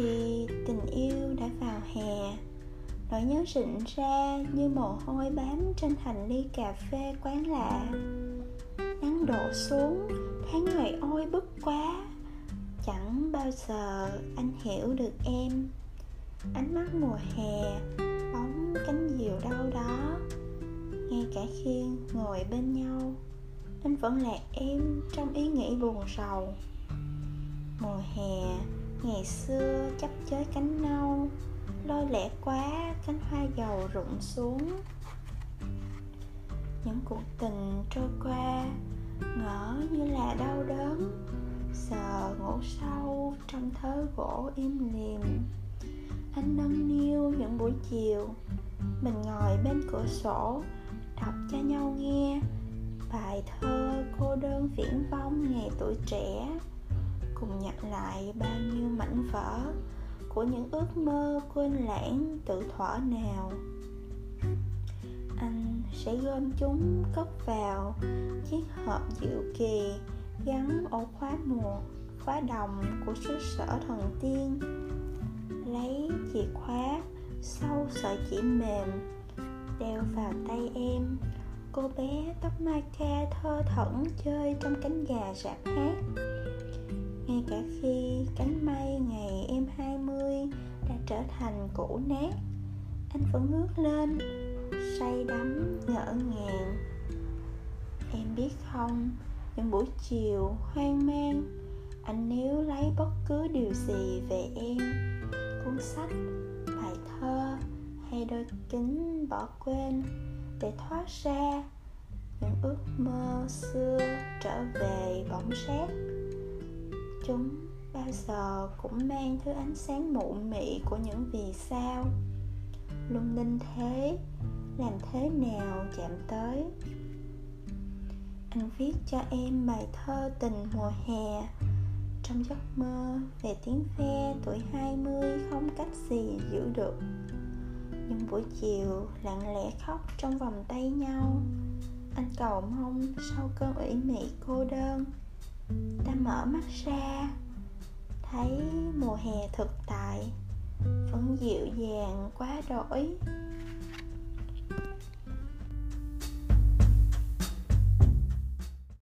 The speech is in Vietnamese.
thì tình yêu đã vào hè. Nỗi nhớ rịn ra như mồ hôi bám trên thành ly cà phê quán lạ. Nắng đổ xuống, tháng ngày ôi bức quá. Chẳng bao giờ anh hiểu được em. Ánh mắt mùa hè bóng cánh diều đâu đó. Ngay cả khi ngồi bên nhau, anh vẫn lạc em trong ý nghĩ buồn rầu. Mùa hè ngày xưa chấp chới cánh nâu lôi lẻ quá, cánh hoa dầu rụng xuống. Những cuộc tình trôi qua, ngỡ như là đau đớn. Sờ ngủ sâu trong thớ gỗ im lìm. Anh nâng niu những buổi chiều, mình ngồi bên cửa sổ, đọc cho nhau nghe bài thơ cô đơn viễn vong ngày tuổi trẻ lại bao nhiêu mảnh vỡ của những ước mơ quên lãng tự thỏa nào. Anh sẽ gom chúng cất vào chiếc hộp diệu kỳ gắn ổ khóa mùa, khóa đồng của xứ sở thần tiên. Lấy chìa khóa sâu sợi chỉ mềm, đeo vào tay em. Cô bé tóc mai ca thơ thẩn chơi trong cánh gà rạp hát ngay cả khi cánh mây ngày em hai mươi đã trở thành cũ nát. Anh vẫn ngước lên, say đắm, ngỡ ngàng. Em biết không, những buổi chiều hoang mang, anh nếu lấy bất cứ điều gì về em. Cuốn sách, bài thơ hay đôi kính bỏ quên để thoát ra những ước mơ xưa trở về bóng sát chúng bao giờ cũng mang thứ ánh sáng mụ mị của những vì sao. Lung linh thế, làm thế nào chạm tới? Anh viết cho em bài thơ tình mùa hè. Trong giấc mơ về tiếng ve, tuổi 20 không cách gì giữ được. Những buổi chiều lặng lẽ khóc trong vòng tay nhau. Anh cầu mong sau cơn ủy mị cô đơn ta mở mắt ra thấy mùa hè thực tại vẫn dịu dàng quá đổi